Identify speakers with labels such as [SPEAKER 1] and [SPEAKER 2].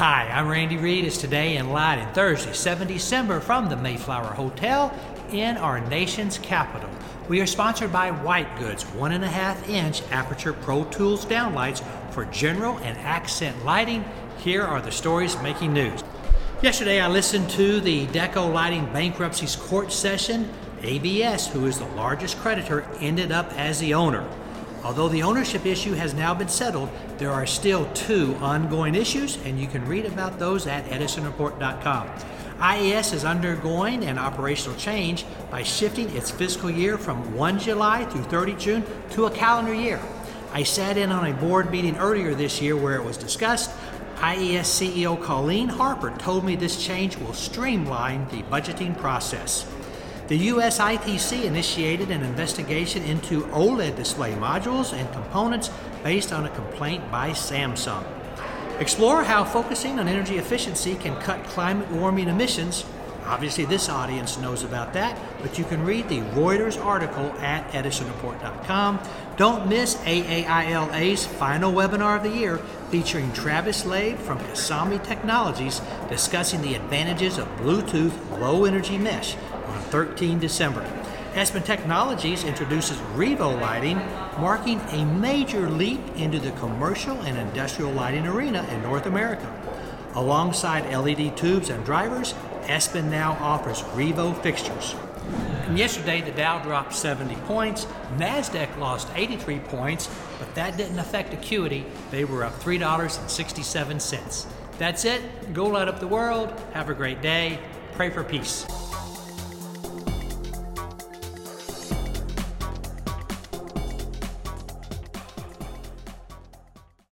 [SPEAKER 1] Hi, I'm Randy Reed. It's today in lighting, Thursday, 7 December, from the Mayflower Hotel in our nation's capital. We are sponsored by White Goods, one and a half inch aperture Pro Tools downlights for general and accent lighting. Here are the stories making news. Yesterday, I listened to the Deco Lighting bankruptcy's court session. ABS, who is the largest creditor, ended up as the owner. Although the ownership issue has now been settled, there are still two ongoing issues, and you can read about those at edisonreport.com. IES is undergoing an operational change by shifting its fiscal year from 1 July through 30 June to a calendar year. I sat in on a board meeting earlier this year where it was discussed. IES CEO Colleen Harper told me this change will streamline the budgeting process. The US ITC initiated an investigation into OLED display modules and components based on a complaint by Samsung. Explore how focusing on energy efficiency can cut climate warming emissions. Obviously, this audience knows about that, but you can read the Reuters article at edisonreport.com. Don't miss AAILA's final webinar of the year featuring Travis Labe from Casambi Technologies discussing the advantages of Bluetooth low energy mesh on 13 December. Espen Technologies introduces Revo lighting, marking a major leap into the commercial and industrial lighting arena in North America. Alongside LED tubes and drivers, Espen now offers Revo fixtures. And yesterday, the Dow dropped 70 points, NASDAQ lost 83 points, but that didn't affect Acuity. They were up $3.67. That's it. Go light up the world. Have a great day. Pray for peace.